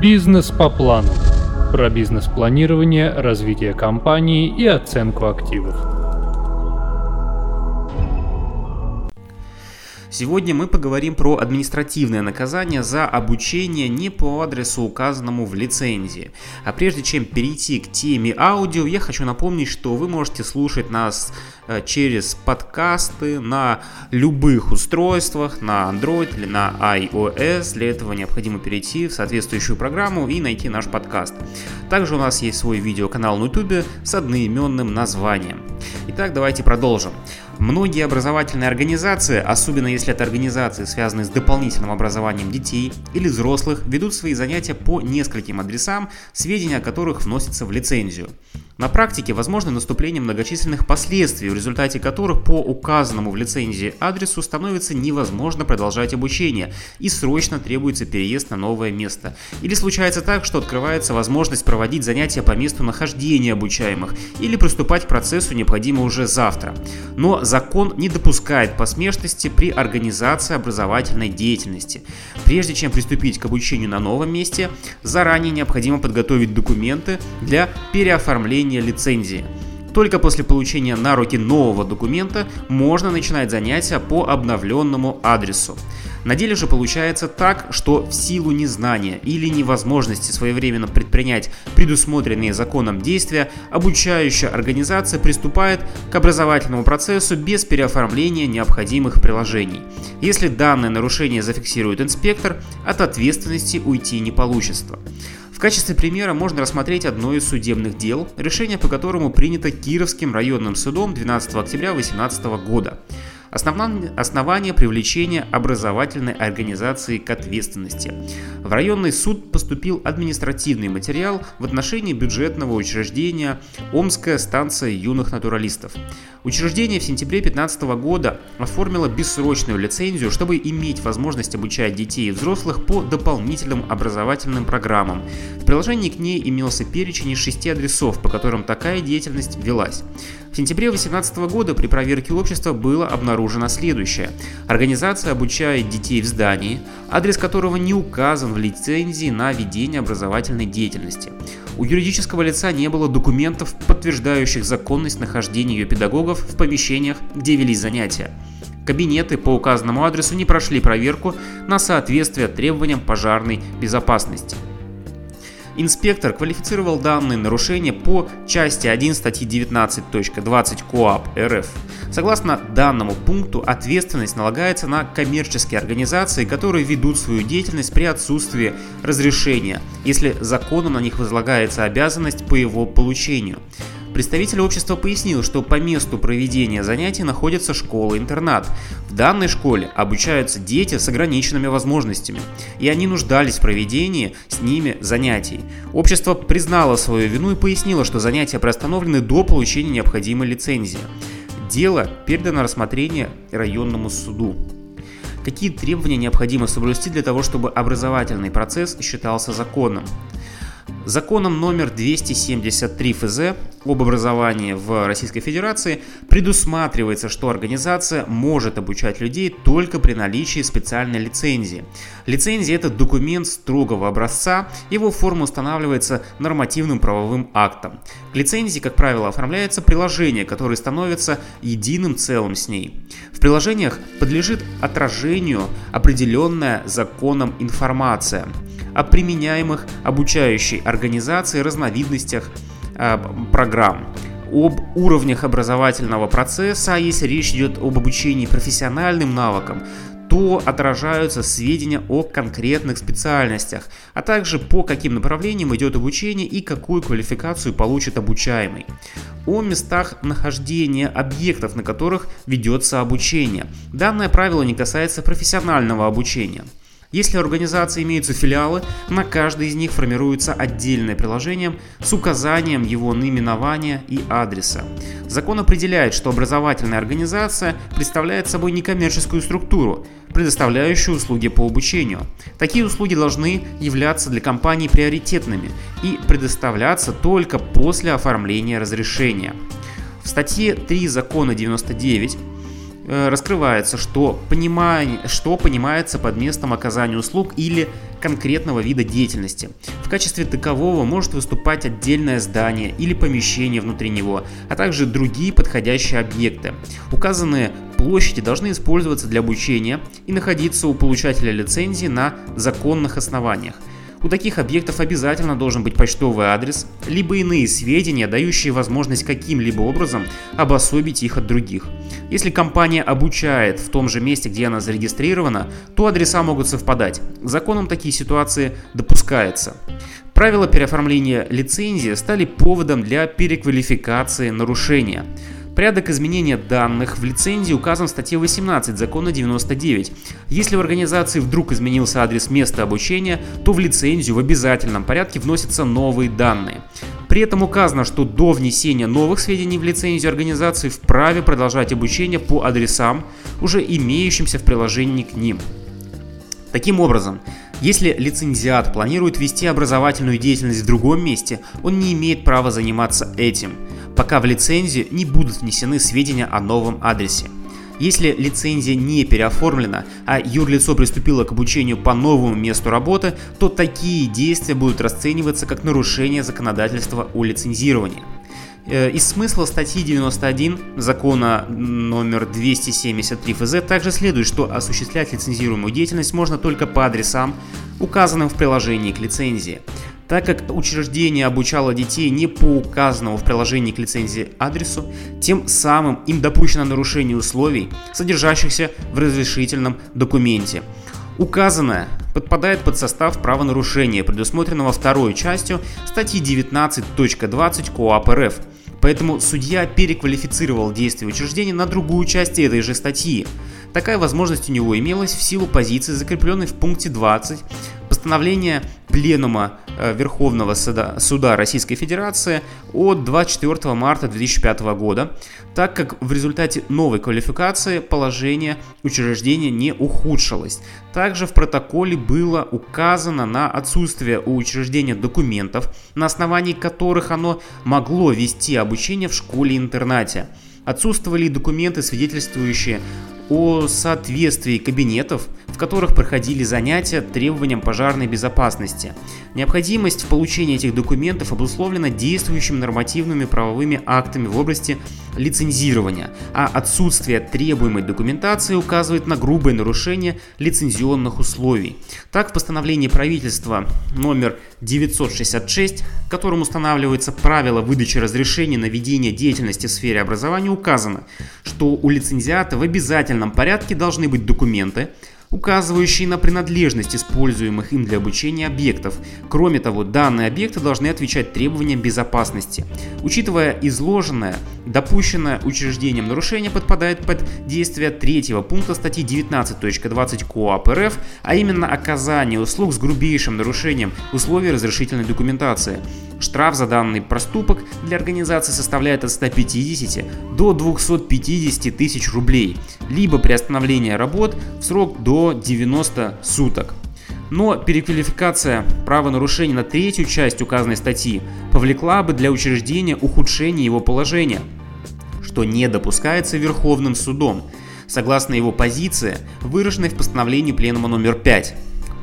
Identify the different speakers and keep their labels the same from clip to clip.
Speaker 1: Бизнес по плану. Про бизнес-планирование, развитие компании и оценку активов.
Speaker 2: Сегодня мы поговорим про административное наказание за обучение не по адресу, указанному в лицензии. А прежде чем перейти к теме аудио, я хочу напомнить, что вы можете слушать нас э, через подкасты на любых устройствах, на Android или на iOS. Для этого необходимо перейти в соответствующую программу и найти наш подкаст. Также у нас есть свой видеоканал на YouTube с одноименным названием. Итак, давайте продолжим. Многие образовательные организации, особенно если это организации, связанные с дополнительным образованием детей или взрослых, ведут свои занятия по нескольким адресам, сведения о которых вносятся в лицензию. На практике возможно наступление многочисленных последствий, в результате которых по указанному в лицензии адресу становится невозможно продолжать обучение и срочно требуется переезд на новое место. Или случается так, что открывается возможность проводить занятия по месту нахождения обучаемых или приступать к процессу необходимо уже завтра. Но закон не допускает посмешности при организации образовательной деятельности. Прежде чем приступить к обучению на новом месте, заранее необходимо подготовить документы для переоформления лицензии. Только после получения на руки нового документа можно начинать занятия по обновленному адресу. На деле же получается так, что в силу незнания или невозможности своевременно предпринять предусмотренные законом действия, обучающая организация приступает к образовательному процессу без переоформления необходимых приложений. Если данное нарушение зафиксирует инспектор, от ответственности уйти не получится. В качестве примера можно рассмотреть одно из судебных дел, решение по которому принято Кировским районным судом 12 октября 2018 года. Основание привлечения образовательной организации к ответственности. В районный суд поступил административный материал в отношении бюджетного учреждения Омская станция юных натуралистов. Учреждение в сентябре 2015 года оформило бессрочную лицензию, чтобы иметь возможность обучать детей и взрослых по дополнительным образовательным программам. В приложении к ней имелся перечень из шести адресов, по которым такая деятельность велась. Сентябре 2018 года при проверке общества было обнаружено следующее. Организация обучает детей в здании, адрес которого не указан в лицензии на ведение образовательной деятельности. У юридического лица не было документов, подтверждающих законность нахождения ее педагогов в помещениях, где велись занятия. Кабинеты по указанному адресу не прошли проверку на соответствие требованиям пожарной безопасности. Инспектор квалифицировал данные нарушения по части 1 статьи 19.20 КоАП РФ. Согласно данному пункту, ответственность налагается на коммерческие организации, которые ведут свою деятельность при отсутствии разрешения, если законом на них возлагается обязанность по его получению. Представитель общества пояснил, что по месту проведения занятий находится школа-интернат. В данной школе обучаются дети с ограниченными возможностями, и они нуждались в проведении с ними занятий. Общество признало свою вину и пояснило, что занятия приостановлены до получения необходимой лицензии. Дело передано рассмотрение районному суду. Какие требования необходимо соблюсти для того, чтобы образовательный процесс считался законным? Законом номер 273 ФЗ об образовании в Российской Федерации предусматривается, что организация может обучать людей только при наличии специальной лицензии. Лицензия – это документ строгого образца, его форма устанавливается нормативным правовым актом. К лицензии, как правило, оформляется приложение, которое становится единым целым с ней. В приложениях подлежит отражению определенная законом информация – о применяемых обучающей организации разновидностях э, программ об уровнях образовательного процесса, а если речь идет об обучении профессиональным навыкам, то отражаются сведения о конкретных специальностях, а также по каким направлениям идет обучение и какую квалификацию получит обучаемый. О местах нахождения объектов, на которых ведется обучение. Данное правило не касается профессионального обучения. Если у организации имеются филиалы, на каждой из них формируется отдельное приложение с указанием его наименования и адреса. Закон определяет, что образовательная организация представляет собой некоммерческую структуру, предоставляющую услуги по обучению. Такие услуги должны являться для компании приоритетными и предоставляться только после оформления разрешения. В статье 3 закона 99 э, раскрывается, что, понимание, что понимается под местом оказания услуг или конкретного вида деятельности. В качестве такового может выступать отдельное здание или помещение внутри него, а также другие подходящие объекты. Указанные площади должны использоваться для обучения и находиться у получателя лицензии на законных основаниях. У таких объектов обязательно должен быть почтовый адрес, либо иные сведения, дающие возможность каким-либо образом обособить их от других. Если компания обучает в том же месте, где она зарегистрирована, то адреса могут совпадать. Законом такие ситуации допускаются. Правила переоформления лицензии стали поводом для переквалификации нарушения. Порядок изменения данных в лицензии указан в статье 18 закона 99. Если в организации вдруг изменился адрес места обучения, то в лицензию в обязательном порядке вносятся новые данные. При этом указано, что до внесения новых сведений в лицензию организации вправе продолжать обучение по адресам, уже имеющимся в приложении к ним. Таким образом, если лицензиат планирует вести образовательную деятельность в другом месте, он не имеет права заниматься этим – пока в лицензию не будут внесены сведения о новом адресе. Если лицензия не переоформлена, а юрлицо приступило к обучению по новому месту работы, то такие действия будут расцениваться как нарушение законодательства о лицензировании. Э, из смысла статьи 91 закона номер 273 ФЗ также следует, что осуществлять лицензируемую деятельность можно только по адресам, указанным в приложении к лицензии. Так как учреждение обучало детей не по указанному в приложении к лицензии адресу, тем самым им допущено нарушение условий, содержащихся в разрешительном документе. Указанное подпадает под состав правонарушения, предусмотренного второй частью статьи 19.20 КоАП РФ. Поэтому судья переквалифицировал действие учреждения на другую часть этой же статьи. Такая возможность у него имелась в силу позиции, закрепленной в пункте 20 постановления Пленума э, Верховного Суда, Суда Российской Федерации от 24 марта 2005 года, так как в результате новой квалификации положение учреждения не ухудшилось. Также в протоколе было указано на отсутствие у учреждения документов, на основании которых оно могло вести обучение в школе-интернате. Отсутствовали документы, свидетельствующие о соответствии кабинетов, в которых проходили занятия требованиям пожарной безопасности. Необходимость в получении этих документов обусловлена действующими нормативными правовыми актами в области лицензирования, а отсутствие требуемой документации указывает на грубое нарушение лицензионных условий. Так, в постановлении правительства номер 966, которым устанавливается правило выдачи разрешений на ведение деятельности в сфере образования, указано, что у лицензиата в обязательном порядке должны быть документы, указывающие на принадлежность используемых им для обучения объектов. Кроме того, данные объекты должны отвечать требованиям безопасности. Учитывая изложенное, допущенное учреждением нарушение подпадает под действие третьего пункта статьи 19.20 КоАП РФ, а именно оказание услуг с грубейшим нарушением условий разрешительной документации. Штраф за данный проступок для организации составляет от 150 до 250 тысяч рублей, либо приостановление работ в срок до 90 суток. Но переквалификация правонарушений на третью часть указанной статьи повлекла бы для учреждения ухудшение его положения, что не допускается Верховным судом, согласно его позиции, выраженной в постановлении Пленума номер 5.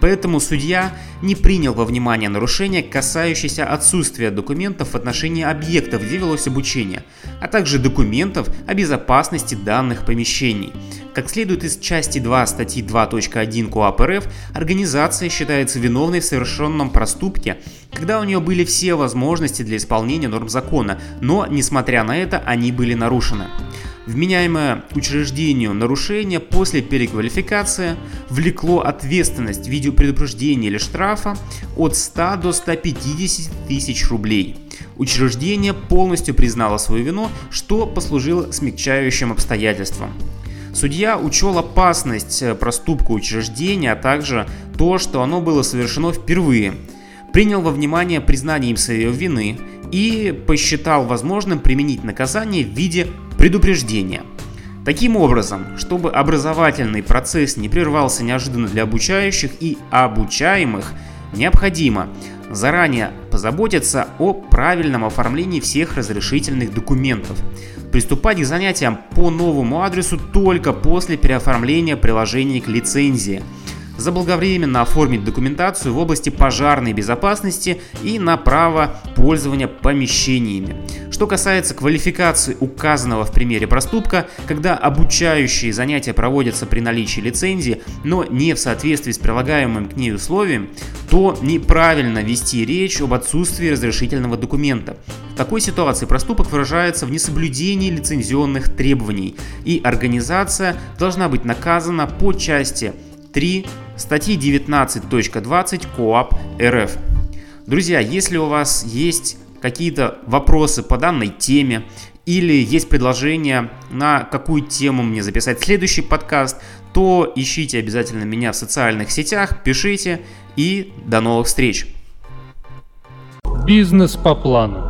Speaker 2: Поэтому судья не принял во внимание нарушения, касающиеся отсутствия документов в отношении объектов, где велось обучение, а также документов о безопасности данных помещений. Как следует из части 2 статьи 2.1 КоАП РФ, организация считается виновной в совершенном проступке, когда у нее были все возможности для исполнения норм закона, но, несмотря на это, они были нарушены. Вменяемое учреждению нарушение после переквалификации влекло ответственность в виде предупреждения или штрафа от 100 до 150 тысяч рублей. Учреждение полностью признало свою вину, что послужило смягчающим обстоятельством. Судья учел опасность э, проступка учреждения, а также то, что оно было совершено впервые, принял во внимание признание им своей вины и посчитал возможным применить наказание в виде предупреждения. Таким образом, чтобы образовательный процесс не прервался неожиданно для обучающих и обучаемых, необходимо заранее позаботиться о правильном оформлении всех разрешительных документов. Приступать к занятиям по новому адресу только после переоформления приложения к лицензии – заблаговременно оформить документацию в области пожарной безопасности и на право пользования помещениями. Что касается квалификации указанного в примере проступка, когда обучающие занятия проводятся при наличии лицензии, но не в соответствии с прилагаемым к ней условием, то неправильно вести речь об отсутствии разрешительного документа. В такой ситуации проступок выражается в несоблюдении лицензионных требований, и организация должна быть наказана по части 3 статьи 19.20 КОАП РФ. Друзья, если у вас есть какие-то вопросы по данной теме или есть предложение, на какую тему мне записать следующий подкаст, то ищите обязательно меня в социальных сетях, пишите и до новых встреч.
Speaker 1: Бизнес по плану.